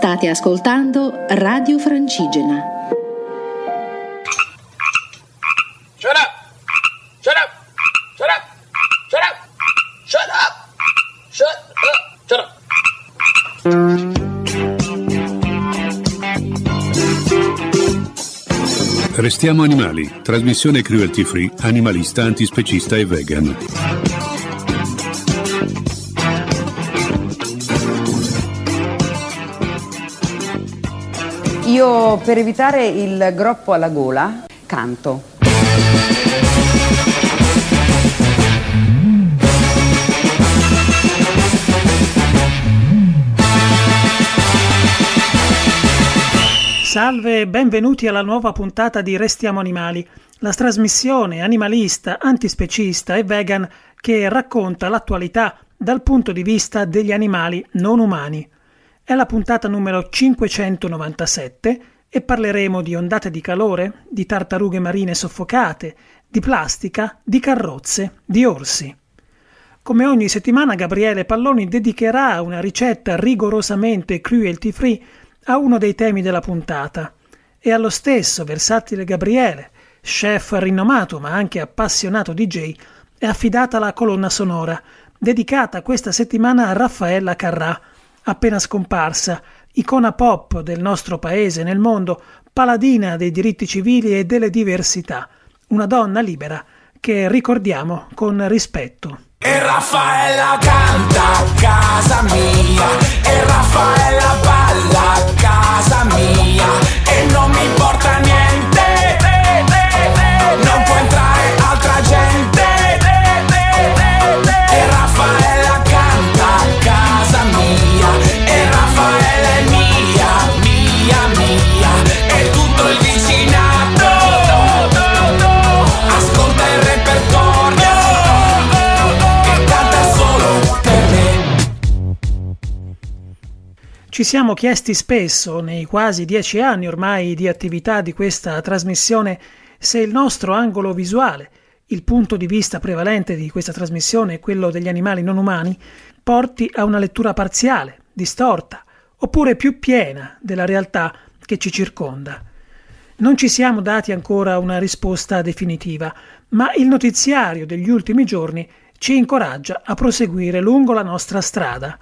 State ascoltando Radio Francigena. Shut up! Shut up! Shut up! Shut up! Shut up! Shut up! Shut up! Restiamo animali. Trasmissione cruelty free, animalista, antispecista e vegan. Io per evitare il groppo alla gola canto. Salve e benvenuti alla nuova puntata di Restiamo Animali, la trasmissione animalista, antispecista e vegan che racconta l'attualità dal punto di vista degli animali non umani. È la puntata numero 597 e parleremo di ondate di calore, di tartarughe marine soffocate, di plastica, di carrozze, di orsi. Come ogni settimana Gabriele Palloni dedicherà una ricetta rigorosamente cruelty free a uno dei temi della puntata e allo stesso versatile Gabriele, chef rinomato ma anche appassionato DJ, è affidata la colonna sonora, dedicata questa settimana a Raffaella Carrà, appena scomparsa, icona pop del nostro paese nel mondo, paladina dei diritti civili e delle diversità, una donna libera che ricordiamo con rispetto. E Raffaella canta a casa mia, e Raffaella balla a casa mia, e non mi importa niente, Ci siamo chiesti spesso, nei quasi dieci anni ormai di attività di questa trasmissione, se il nostro angolo visuale, il punto di vista prevalente di questa trasmissione, quello degli animali non umani, porti a una lettura parziale, distorta, oppure più piena della realtà che ci circonda. Non ci siamo dati ancora una risposta definitiva, ma il notiziario degli ultimi giorni ci incoraggia a proseguire lungo la nostra strada.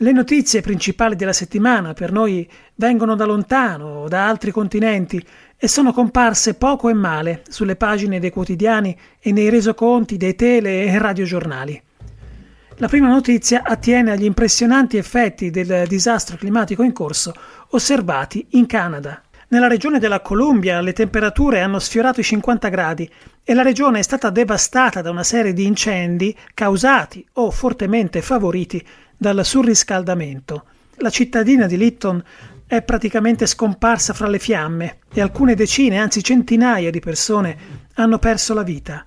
Le notizie principali della settimana per noi vengono da lontano, da altri continenti, e sono comparse poco e male sulle pagine dei quotidiani e nei resoconti dei tele e radiogiornali. La prima notizia attiene agli impressionanti effetti del disastro climatico in corso osservati in Canada. Nella regione della Columbia le temperature hanno sfiorato i 50 gradi e la regione è stata devastata da una serie di incendi causati o fortemente favoriti dal surriscaldamento. La cittadina di Lytton è praticamente scomparsa fra le fiamme e alcune decine, anzi centinaia di persone hanno perso la vita.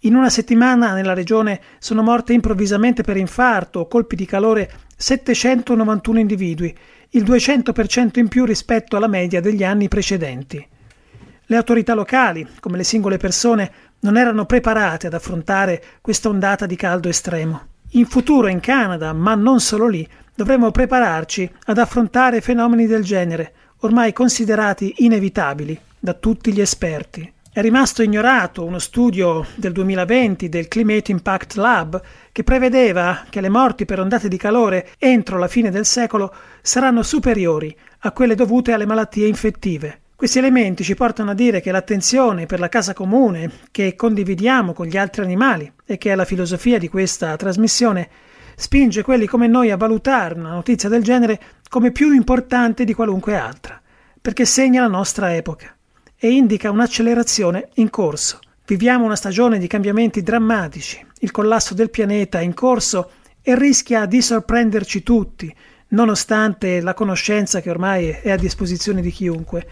In una settimana nella regione sono morte improvvisamente per infarto o colpi di calore 791 individui, il 200% in più rispetto alla media degli anni precedenti. Le autorità locali, come le singole persone, non erano preparate ad affrontare questa ondata di caldo estremo. In futuro in Canada, ma non solo lì, dovremo prepararci ad affrontare fenomeni del genere, ormai considerati inevitabili da tutti gli esperti. È rimasto ignorato uno studio del 2020 del Climate Impact Lab che prevedeva che le morti per ondate di calore entro la fine del secolo saranno superiori a quelle dovute alle malattie infettive. Questi elementi ci portano a dire che l'attenzione per la casa comune che condividiamo con gli altri animali e che è la filosofia di questa trasmissione spinge quelli come noi a valutare una notizia del genere come più importante di qualunque altra, perché segna la nostra epoca e indica un'accelerazione in corso. Viviamo una stagione di cambiamenti drammatici, il collasso del pianeta è in corso e rischia di sorprenderci tutti, nonostante la conoscenza che ormai è a disposizione di chiunque,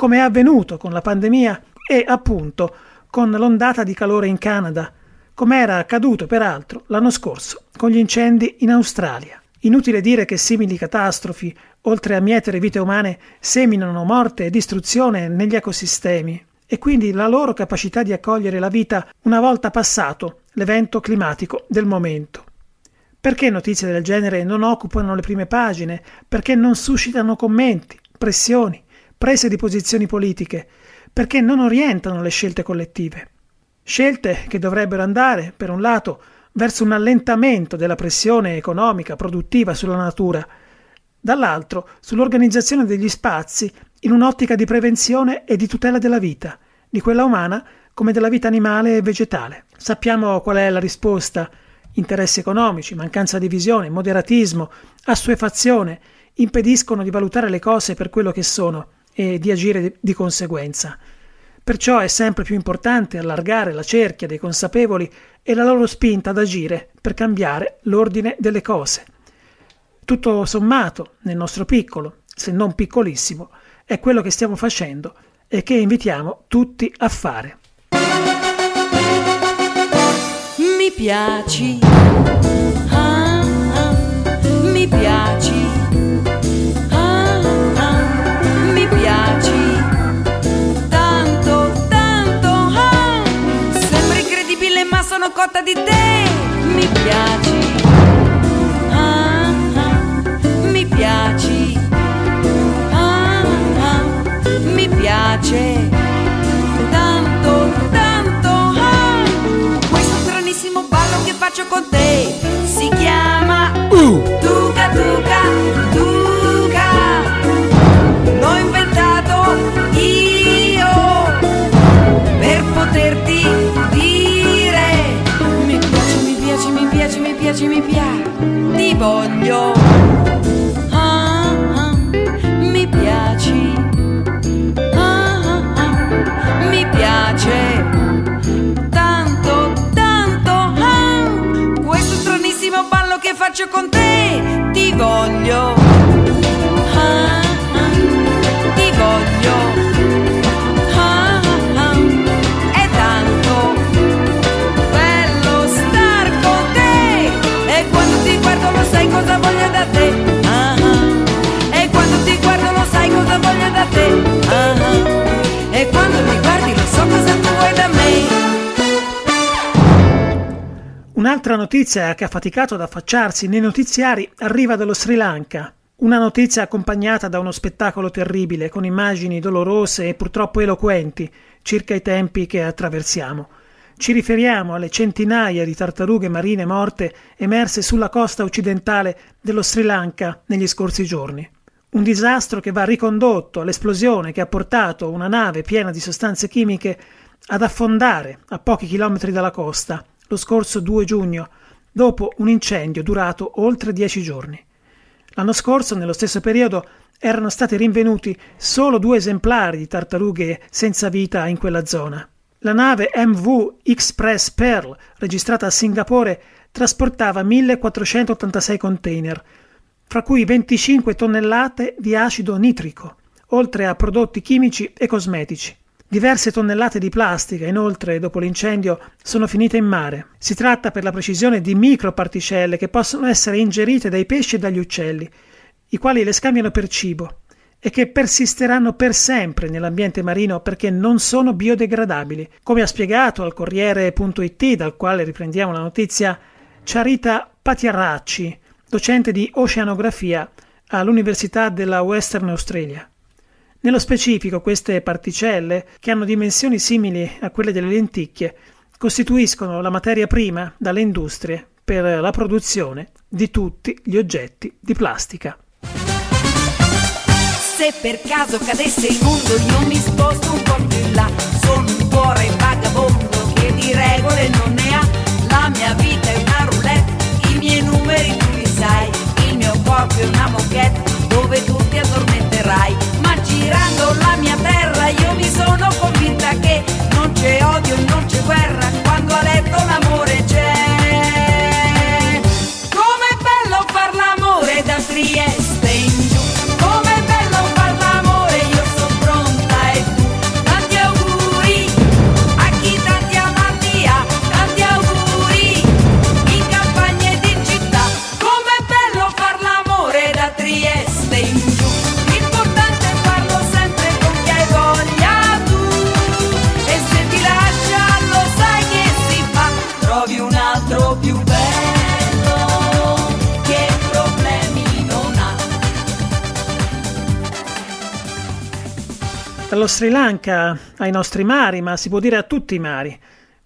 come è avvenuto con la pandemia e appunto con l'ondata di calore in Canada, come era accaduto peraltro l'anno scorso con gli incendi in Australia. Inutile dire che simili catastrofi, oltre a mietere vite umane, seminano morte e distruzione negli ecosistemi e quindi la loro capacità di accogliere la vita una volta passato l'evento climatico del momento. Perché notizie del genere non occupano le prime pagine? Perché non suscitano commenti, pressioni, prese di posizioni politiche? Perché non orientano le scelte collettive? Scelte che dovrebbero andare, per un lato, verso un allentamento della pressione economica produttiva sulla natura, dall'altro sull'organizzazione degli spazi in un'ottica di prevenzione e di tutela della vita, di quella umana come della vita animale e vegetale. Sappiamo qual è la risposta. Interessi economici, mancanza di visione, moderatismo, assuefazione impediscono di valutare le cose per quello che sono e di agire di conseguenza. Perciò è sempre più importante allargare la cerchia dei consapevoli e la loro spinta ad agire per cambiare l'ordine delle cose. Tutto sommato, nel nostro piccolo, se non piccolissimo, è quello che stiamo facendo e che invitiamo tutti a fare. Mi piaci, ah, ah, mi piaci, sono cotta di te, mi piaci, ah, ah, mi piaci, ah, ah, mi piace, con te, ti voglio. Un'altra notizia che ha faticato ad affacciarsi nei notiziari arriva dallo Sri Lanka. Una notizia accompagnata da uno spettacolo terribile, con immagini dolorose e purtroppo eloquenti circa i tempi che attraversiamo. Ci riferiamo alle centinaia di tartarughe marine morte emerse sulla costa occidentale dello Sri Lanka negli scorsi giorni. Un disastro che va ricondotto all'esplosione che ha portato una nave piena di sostanze chimiche ad affondare a pochi chilometri dalla costa lo scorso 2 giugno, dopo un incendio durato oltre dieci giorni. L'anno scorso, nello stesso periodo, erano stati rinvenuti solo due esemplari di tartarughe senza vita in quella zona. La nave MV Express Pearl, registrata a Singapore, trasportava 1486 container, fra cui 25 tonnellate di acido nitrico, oltre a prodotti chimici e cosmetici. Diverse tonnellate di plastica, inoltre, dopo l'incendio, sono finite in mare. Si tratta, per la precisione, di microparticelle che possono essere ingerite dai pesci e dagli uccelli, i quali le scambiano per cibo e che persisteranno per sempre nell'ambiente marino perché non sono biodegradabili. Come ha spiegato al Corriere.it, dal quale riprendiamo la notizia, Charita Patiaracci, docente di oceanografia all'Università della Western Australia. Nello specifico, queste particelle, che hanno dimensioni simili a quelle delle lenticchie, costituiscono la materia prima dalle industrie per la produzione di tutti gli oggetti di plastica. Se per caso cadesse il mondo io mi sposto un po' più là Sono un cuore vagabondo che di regole non ne Dallo Sri Lanka ai nostri mari, ma si può dire a tutti i mari.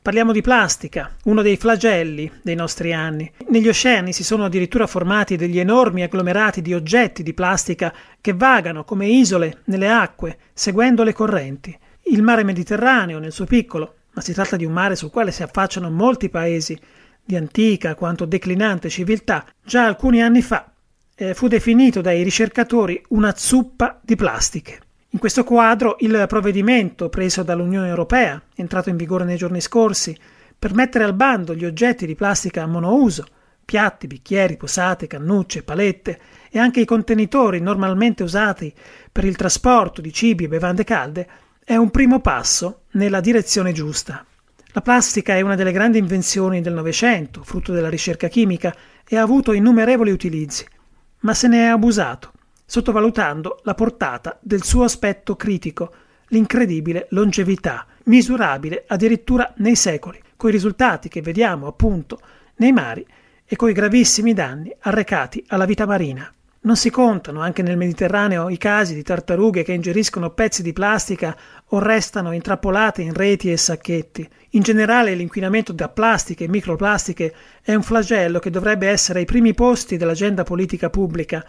Parliamo di plastica, uno dei flagelli dei nostri anni. Negli oceani si sono addirittura formati degli enormi agglomerati di oggetti di plastica che vagano come isole nelle acque, seguendo le correnti. Il mare Mediterraneo, nel suo piccolo, ma si tratta di un mare sul quale si affacciano molti paesi di antica quanto declinante civiltà, già alcuni anni fa eh, fu definito dai ricercatori una zuppa di plastiche. In questo quadro il provvedimento preso dall'Unione Europea, entrato in vigore nei giorni scorsi, per mettere al bando gli oggetti di plastica monouso, piatti, bicchieri, posate, cannucce, palette e anche i contenitori normalmente usati per il trasporto di cibi e bevande calde, è un primo passo nella direzione giusta. La plastica è una delle grandi invenzioni del Novecento, frutto della ricerca chimica, e ha avuto innumerevoli utilizzi, ma se ne è abusato sottovalutando la portata del suo aspetto critico, l'incredibile longevità, misurabile addirittura nei secoli, coi risultati che vediamo appunto nei mari e coi gravissimi danni arrecati alla vita marina. Non si contano anche nel Mediterraneo i casi di tartarughe che ingeriscono pezzi di plastica o restano intrappolate in reti e sacchetti. In generale l'inquinamento da plastiche e microplastiche è un flagello che dovrebbe essere ai primi posti dell'agenda politica pubblica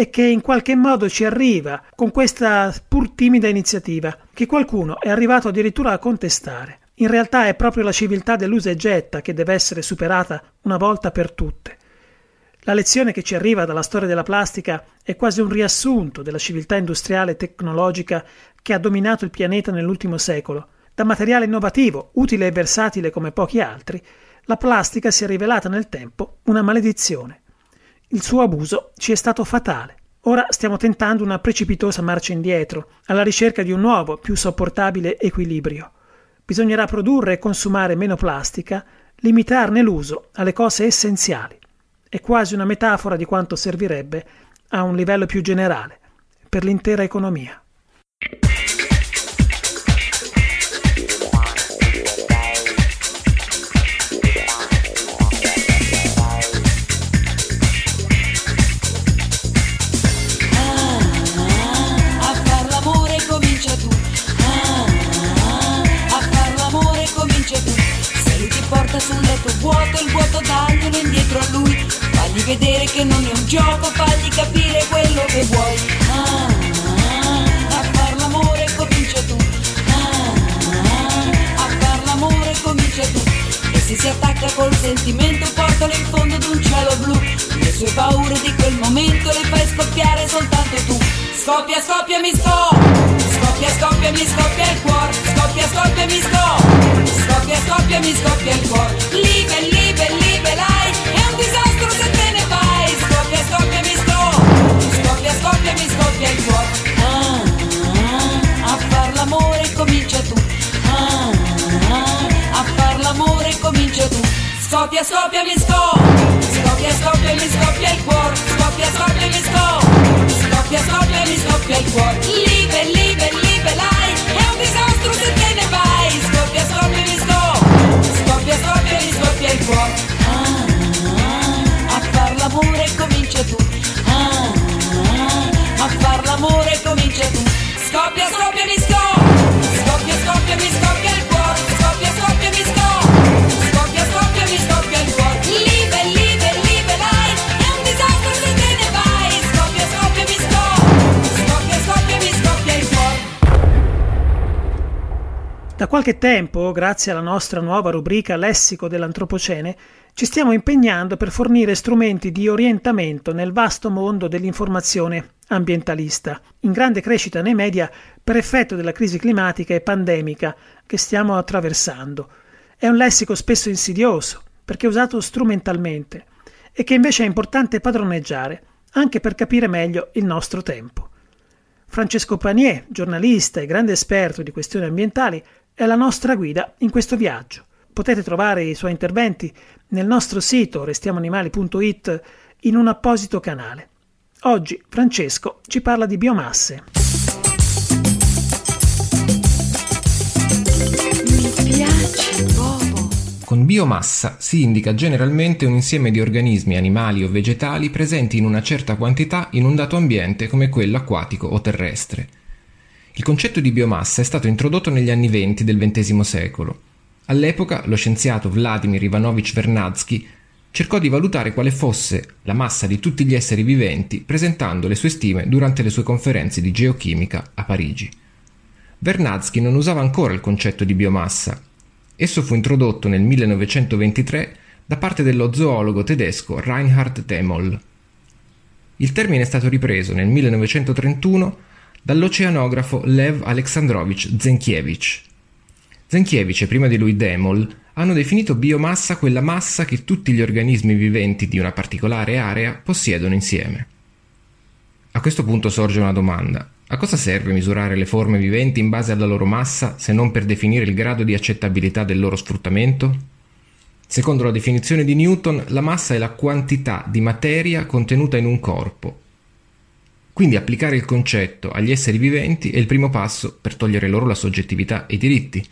e che in qualche modo ci arriva con questa pur timida iniziativa, che qualcuno è arrivato addirittura a contestare. In realtà è proprio la civiltà dell'usa e getta che deve essere superata una volta per tutte. La lezione che ci arriva dalla storia della plastica è quasi un riassunto della civiltà industriale e tecnologica che ha dominato il pianeta nell'ultimo secolo. Da materiale innovativo, utile e versatile come pochi altri, la plastica si è rivelata nel tempo una maledizione. Il suo abuso ci è stato fatale. Ora stiamo tentando una precipitosa marcia indietro, alla ricerca di un nuovo, più sopportabile equilibrio. Bisognerà produrre e consumare meno plastica, limitarne l'uso alle cose essenziali. È quasi una metafora di quanto servirebbe a un livello più generale, per l'intera economia. Sul letto vuoto, il vuoto daglielo indietro a lui. Fagli vedere che non è un gioco, fagli capire quello che vuoi. Ah, a far l'amore comincia tu. Ah, a far l'amore comincia tu. E se si attacca col sentimento, portalo in fondo ad un cielo blu. Le sue paure di quel momento le fai scoppiare soltanto tu. Scoppia, scoppia, mi scoppia. Scoppia, scoppia, mi scoppia il cuore. Scoppia, scoppia, mi scoppia. Scoppia, scoppia, mi scoppia il cuore. Liebe, liebe, lei. È un disastro se te ne vai. Scoppia, scoppia, mi scoppia. Scoppia, scoppia, mi scoppia il cuore. Ah, ah, a far l'amore comincia tu. Ah, a far l'amore comincia tu. Scoppia, scoppia, mi scoppia. Scoppia, scoppia, mi scoppia il cuore. Scoppia, scoppia, mi scoppia. Scoppia, scoppia, mi scoppia il cuore. Liebe, liebe, liebe, lei. È un disastro se te ne vai. Scoppia, scoppia, mi scoppia. Scoppia, scoppia, mi scoppia il cuore. Ah, qualche tempo, grazie alla nostra nuova rubrica Lessico dell'Antropocene, ci stiamo impegnando per fornire strumenti di orientamento nel vasto mondo dell'informazione ambientalista, in grande crescita nei media per effetto della crisi climatica e pandemica che stiamo attraversando. È un lessico spesso insidioso, perché usato strumentalmente, e che invece è importante padroneggiare, anche per capire meglio il nostro tempo. Francesco Panier, giornalista e grande esperto di questioni ambientali, è la nostra guida in questo viaggio. Potete trovare i suoi interventi nel nostro sito restiamoanimali.it in un apposito canale. Oggi Francesco ci parla di biomasse. Mi piaci, Bobo. Con biomassa si indica generalmente un insieme di organismi animali o vegetali presenti in una certa quantità in un dato ambiente come quello acquatico o terrestre. Il concetto di biomassa è stato introdotto negli anni venti del XX secolo. All'epoca lo scienziato Vladimir Ivanovich Vernadsky cercò di valutare quale fosse la massa di tutti gli esseri viventi presentando le sue stime durante le sue conferenze di geochimica a Parigi. Vernadsky non usava ancora il concetto di biomassa. Esso fu introdotto nel 1923 da parte dello zoologo tedesco Reinhard Demol. Il termine è stato ripreso nel 1931 dall'oceanografo Lev Alexandrovich Zenkiewicz. Zenkiewicz e prima di lui Demol hanno definito biomassa quella massa che tutti gli organismi viventi di una particolare area possiedono insieme. A questo punto sorge una domanda. A cosa serve misurare le forme viventi in base alla loro massa se non per definire il grado di accettabilità del loro sfruttamento? Secondo la definizione di Newton, la massa è la quantità di materia contenuta in un corpo. Quindi applicare il concetto agli esseri viventi è il primo passo per togliere loro la soggettività e i diritti.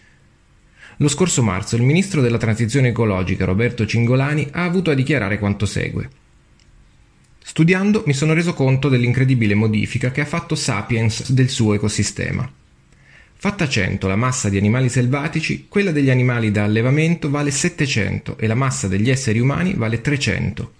Lo scorso marzo il ministro della transizione ecologica Roberto Cingolani ha avuto a dichiarare quanto segue. Studiando mi sono reso conto dell'incredibile modifica che ha fatto Sapiens del suo ecosistema. Fatta 100 la massa di animali selvatici, quella degli animali da allevamento vale 700 e la massa degli esseri umani vale 300.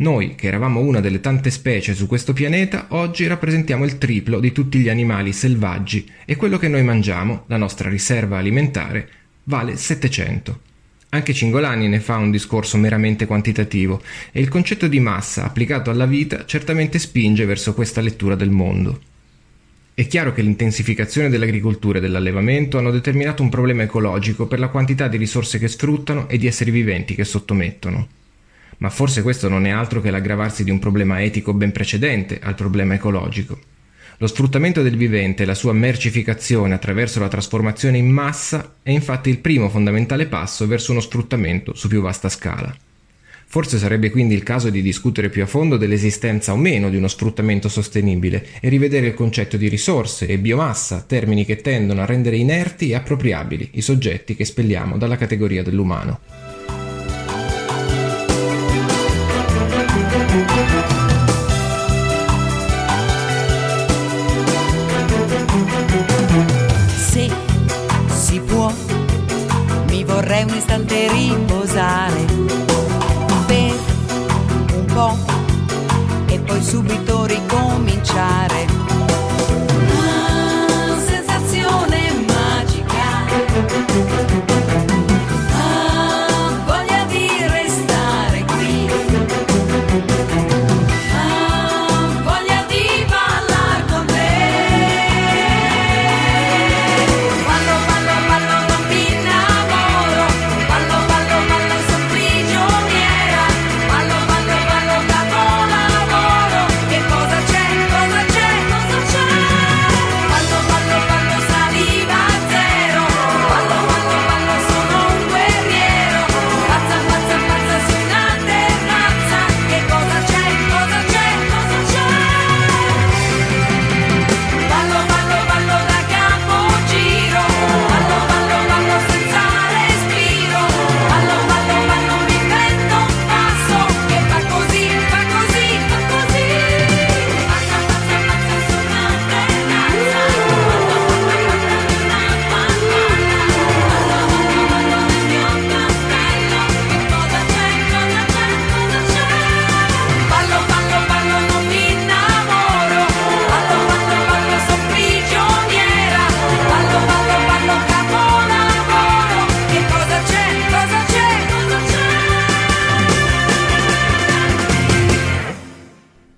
Noi, che eravamo una delle tante specie su questo pianeta, oggi rappresentiamo il triplo di tutti gli animali selvaggi e quello che noi mangiamo, la nostra riserva alimentare, vale 700. Anche Cingolani ne fa un discorso meramente quantitativo e il concetto di massa applicato alla vita certamente spinge verso questa lettura del mondo. È chiaro che l'intensificazione dell'agricoltura e dell'allevamento hanno determinato un problema ecologico per la quantità di risorse che sfruttano e di esseri viventi che sottomettono. Ma forse questo non è altro che l'aggravarsi di un problema etico ben precedente al problema ecologico. Lo sfruttamento del vivente e la sua mercificazione attraverso la trasformazione in massa è infatti il primo fondamentale passo verso uno sfruttamento su più vasta scala. Forse sarebbe quindi il caso di discutere più a fondo dell'esistenza o meno di uno sfruttamento sostenibile e rivedere il concetto di risorse e biomassa, termini che tendono a rendere inerti e appropriabili i soggetti che espelliamo dalla categoria dell'umano. Vorrei un istante riposare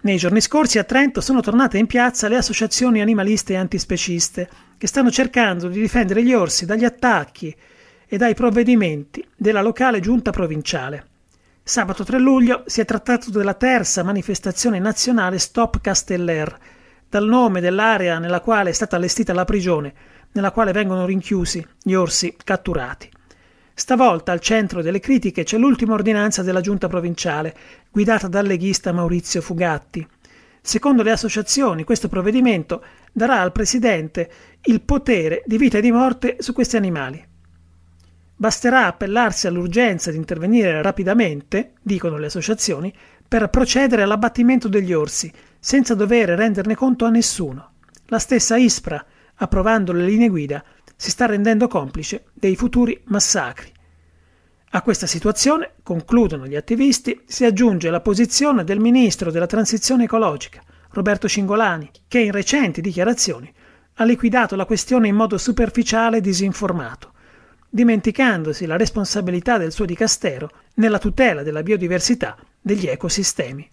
Nei giorni scorsi a Trento sono tornate in piazza le associazioni animaliste e antispeciste che stanno cercando di difendere gli orsi dagli attacchi e dai provvedimenti della locale giunta provinciale. Sabato 3 luglio si è trattato della terza manifestazione nazionale Stop Casteller, dal nome dell'area nella quale è stata allestita la prigione, nella quale vengono rinchiusi gli orsi catturati. Stavolta al centro delle critiche c'è l'ultima ordinanza della giunta provinciale, guidata dal leghista Maurizio Fugatti. Secondo le associazioni, questo provvedimento darà al presidente il potere di vita e di morte su questi animali. Basterà appellarsi all'urgenza di intervenire rapidamente, dicono le associazioni, per procedere all'abbattimento degli orsi, senza dover renderne conto a nessuno. La stessa ISPRA approvando le linee guida, si sta rendendo complice dei futuri massacri. A questa situazione, concludono gli attivisti, si aggiunge la posizione del ministro della transizione ecologica, Roberto Cingolani, che in recenti dichiarazioni ha liquidato la questione in modo superficiale e disinformato, dimenticandosi la responsabilità del suo dicastero nella tutela della biodiversità degli ecosistemi.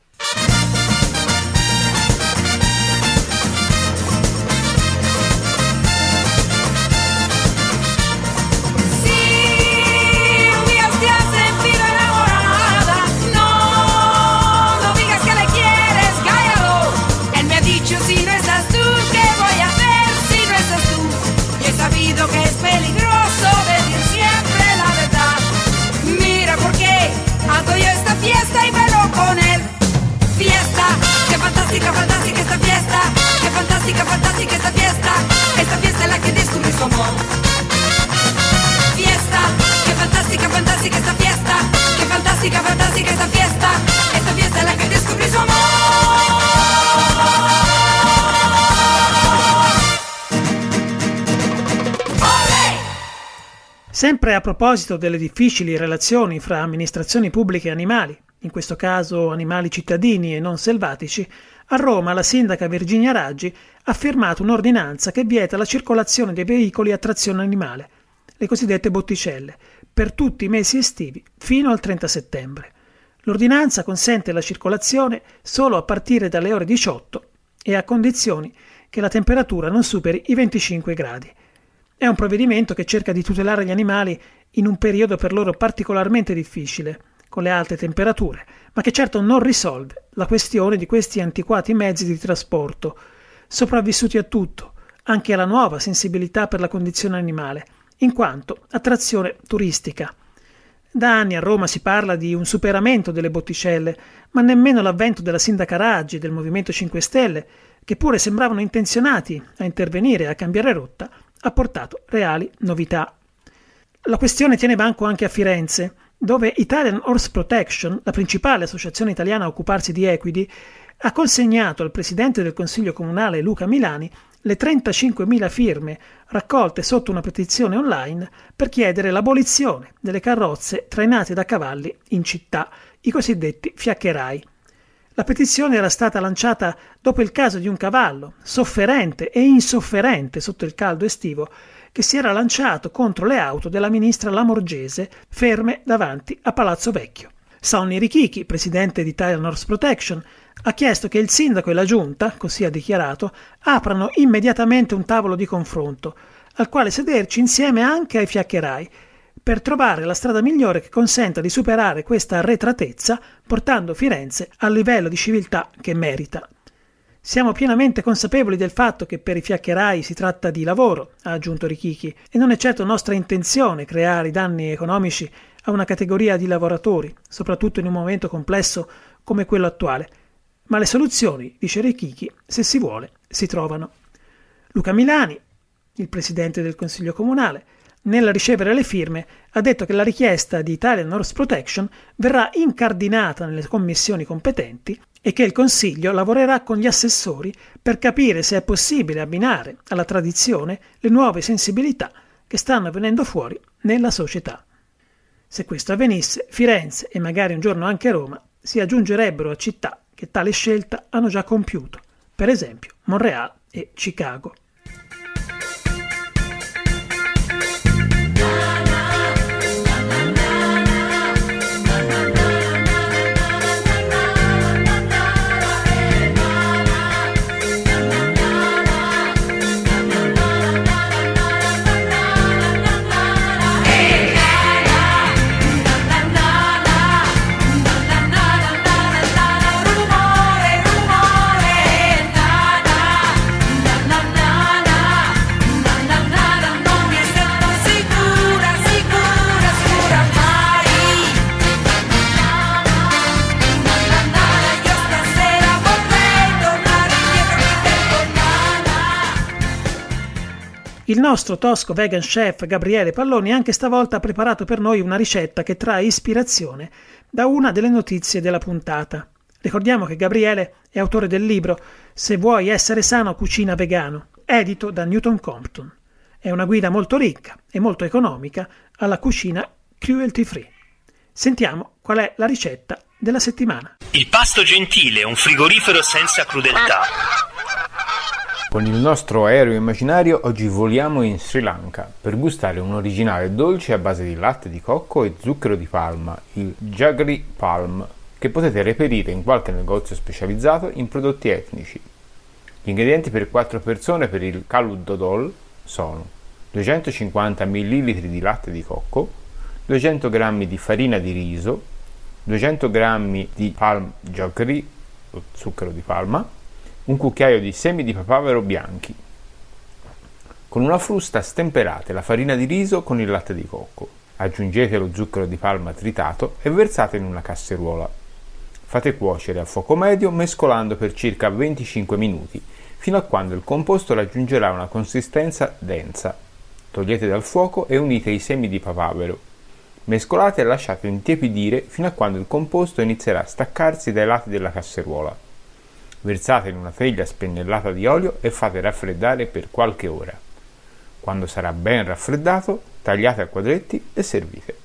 Sempre a proposito delle difficili relazioni fra amministrazioni pubbliche e animali, in questo caso animali cittadini e non selvatici, a Roma la sindaca Virginia Raggi ha firmato un'ordinanza che vieta la circolazione dei veicoli a trazione animale, le cosiddette botticelle, per tutti i mesi estivi fino al 30 settembre. L'ordinanza consente la circolazione solo a partire dalle ore 18 e a condizioni che la temperatura non superi i 25 gradi. È un provvedimento che cerca di tutelare gli animali in un periodo per loro particolarmente difficile, con le alte temperature, ma che certo non risolve la questione di questi antiquati mezzi di trasporto, sopravvissuti a tutto, anche alla nuova sensibilità per la condizione animale, in quanto attrazione turistica. Da anni a Roma si parla di un superamento delle botticelle, ma nemmeno l'avvento della sindaca Raggi e del Movimento 5 Stelle, che pure sembravano intenzionati a intervenire e a cambiare rotta, ha portato reali novità. La questione tiene banco anche a Firenze, dove Italian Horse Protection, la principale associazione italiana a occuparsi di equidi, ha consegnato al presidente del Consiglio comunale Luca Milani le 35.000 firme raccolte sotto una petizione online per chiedere l'abolizione delle carrozze trainate da cavalli in città, i cosiddetti fiaccherai. La petizione era stata lanciata dopo il caso di un cavallo, sofferente e insofferente sotto il caldo estivo, che si era lanciato contro le auto della ministra Lamorgese ferme davanti a Palazzo Vecchio. Sonny Richichi, presidente di Italian Horse Protection, ha chiesto che il sindaco e la giunta, così ha dichiarato, aprano immediatamente un tavolo di confronto, al quale sederci insieme anche ai fiaccherai, per trovare la strada migliore che consenta di superare questa arretratezza, portando Firenze al livello di civiltà che merita. Siamo pienamente consapevoli del fatto che per i fiaccherai si tratta di lavoro, ha aggiunto Richichi, e non è certo nostra intenzione creare danni economici a una categoria di lavoratori, soprattutto in un momento complesso come quello attuale. Ma le soluzioni, dice Richichi, se si vuole, si trovano. Luca Milani, il presidente del Consiglio Comunale, nel ricevere le firme, ha detto che la richiesta di Italian Horse Protection verrà incardinata nelle commissioni competenti e che il Consiglio lavorerà con gli assessori per capire se è possibile abbinare alla tradizione le nuove sensibilità che stanno venendo fuori nella società. Se questo avvenisse, Firenze e magari un giorno anche Roma si aggiungerebbero a città che tale scelta hanno già compiuto, per esempio Montreal e Chicago. Il nostro tosco vegan chef Gabriele Palloni anche stavolta ha preparato per noi una ricetta che trae ispirazione da una delle notizie della puntata. Ricordiamo che Gabriele è autore del libro Se vuoi essere sano, cucina vegano, edito da Newton Compton. È una guida molto ricca e molto economica alla cucina cruelty free. Sentiamo qual è la ricetta della settimana. Il pasto gentile, un frigorifero senza crudeltà. Con il nostro aereo immaginario oggi voliamo in Sri Lanka per gustare un originale dolce a base di latte di cocco e zucchero di palma, il Jaggery Palm, che potete reperire in qualche negozio specializzato in prodotti etnici. Gli ingredienti per 4 persone per il Kalud Dodol sono 250 ml di latte di cocco, 200 g di farina di riso, 200 g di palm jaggery, zucchero di palma, un cucchiaio di semi di papavero bianchi. Con una frusta stemperate la farina di riso con il latte di cocco. Aggiungete lo zucchero di palma tritato e versate in una casseruola. Fate cuocere a fuoco medio mescolando per circa 25 minuti fino a quando il composto raggiungerà una consistenza densa. Togliete dal fuoco e unite i semi di papavero. Mescolate e lasciate intiepidire fino a quando il composto inizierà a staccarsi dai lati della casseruola. Versate in una teglia spennellata di olio e fate raffreddare per qualche ora. Quando sarà ben raffreddato, tagliate a quadretti e servite.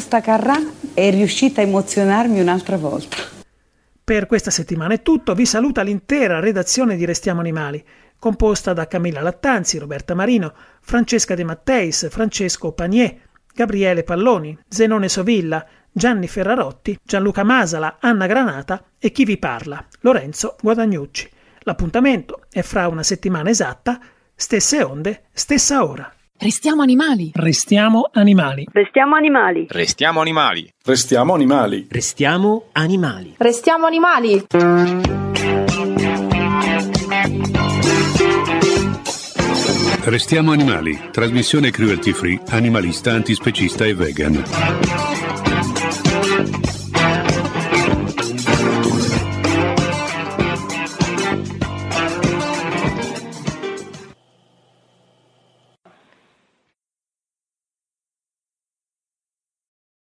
Guarda tu sta carrà, è riuscita a emozionarmi un'altra volta. Per questa settimana è tutto, vi saluta l'intera redazione di Restiamo Animali, composta da Camilla Lattanzi, Roberta Marino, Francesca De Matteis, Francesco Panier, Gabriele Palloni, Zenone Sovilla, Gianni Ferrarotti, Gianluca Masala, Anna Granata e chi vi parla, Lorenzo Guadagnucci. L'appuntamento è fra una settimana esatta, stesse onde, stessa ora. Restiamo animali. Restiamo animali. Restiamo animali. Restiamo animali. Restiamo animali. Restiamo animali. Restiamo animali. Restiamo animali, trasmissione cruelty free, animalista, antispecista e vegan.